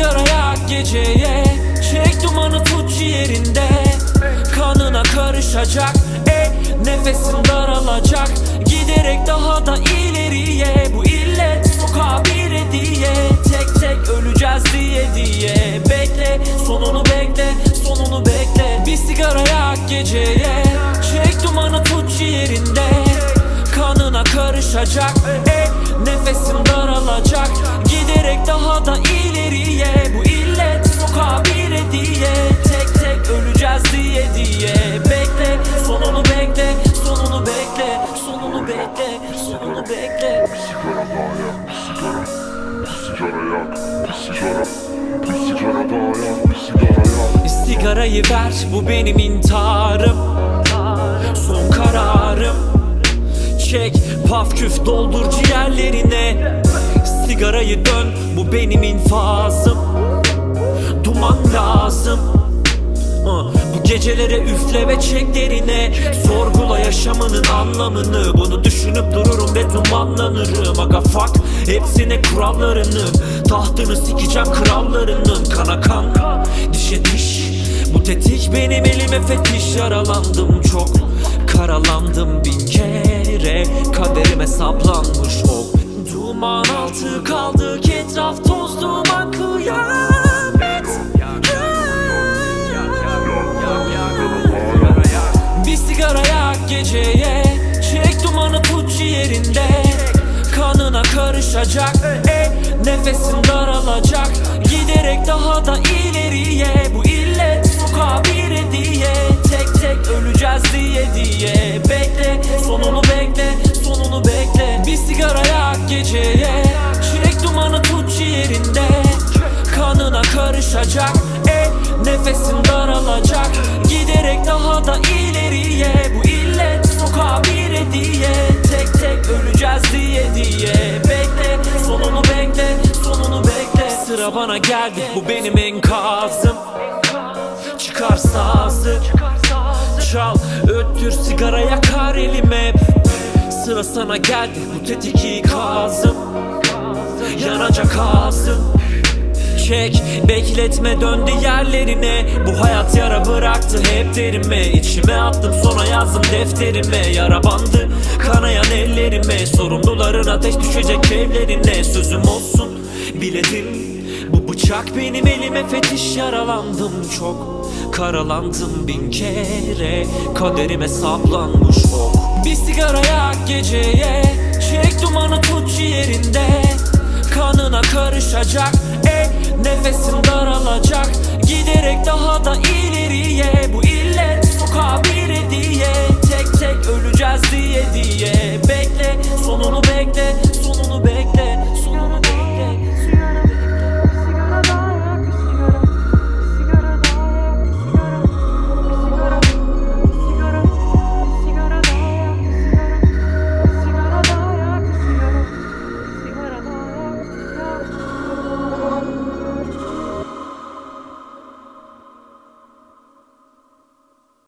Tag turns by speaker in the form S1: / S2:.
S1: sigara yak geceye Çek dumanı tut ciğerinde. Kanına karışacak e, Nefesin daralacak. Giderek daha da ileriye Bu illet sokağa bir hediye Tek tek öleceğiz diye diye. Bekle sonunu bekle sonunu bekle. Bir sigara yak geceye Çek dumanı tut ciğerinde. Kanına karışacak e, Nefesin daralacak Giderek daha da ileriye. Bu illet sokağa bir hediye. Tek tek öleceğiz diye diye. Bekle sonunu bekle Sonunu bekle Sonunu bekle Sonunu bekle.
S2: Bir.
S1: Sigarayı ver bu benim intiharım. Son kararım. Çek paf küf doldur ciğerlerine Sigarayı dön bu benim infazım. Duman lazım. Bu gecelere üfle ve çek derine. Sorgula yaşamının anlamını. Bunu düşünüp dururum ve dumanlanırım. Aga fuck hepsine kurallarını. Tahtını sikeceğim krallarının Kana kan dişe diş. Bu tetik benim elime fetiş. Yaralandım çok Karalandım bin kere. Kaderime saplanmış ok Duman altı kaldık etraf toz duman kıyamet. Bir sigara yak geceye Çek dumanı tut ciğerinde. Kanına karışacak e, Nefesin daralacak. Giderek karışacak e, Nefesin daralacak. Giderek daha da ileriye. Bu illet sokağa bir hediye. Tek tek öleceğiz diye diye. Bekle sonunu bekle Sonunu bekle. Sıra bana geldi. Bu benim enkazım. Çıkar sazı. Çal öttür sigara yakar elime Sıra sana geldi. Bu tetik ikazım. Yanacak ağzım Çek. Bekletme döndü yerlerine. Bu hayat yara bıraktı hep derime. İçime attım sona yazdım defterime. Yara bandı kanayan ellerime. Sorumluların ateş düşecek evlerine. Sözüm olsun biledim. Bu bıçak benim elime fetiş. Yaralandım çok Karalandım bin kere. Kaderime saplanmış ok. Bir sigara yak geceye Çek dumanı tut ciğerinde Kanına karışacak. E, Nefesin daralacak. Giderek daha da ileriye Bu illet Tek tek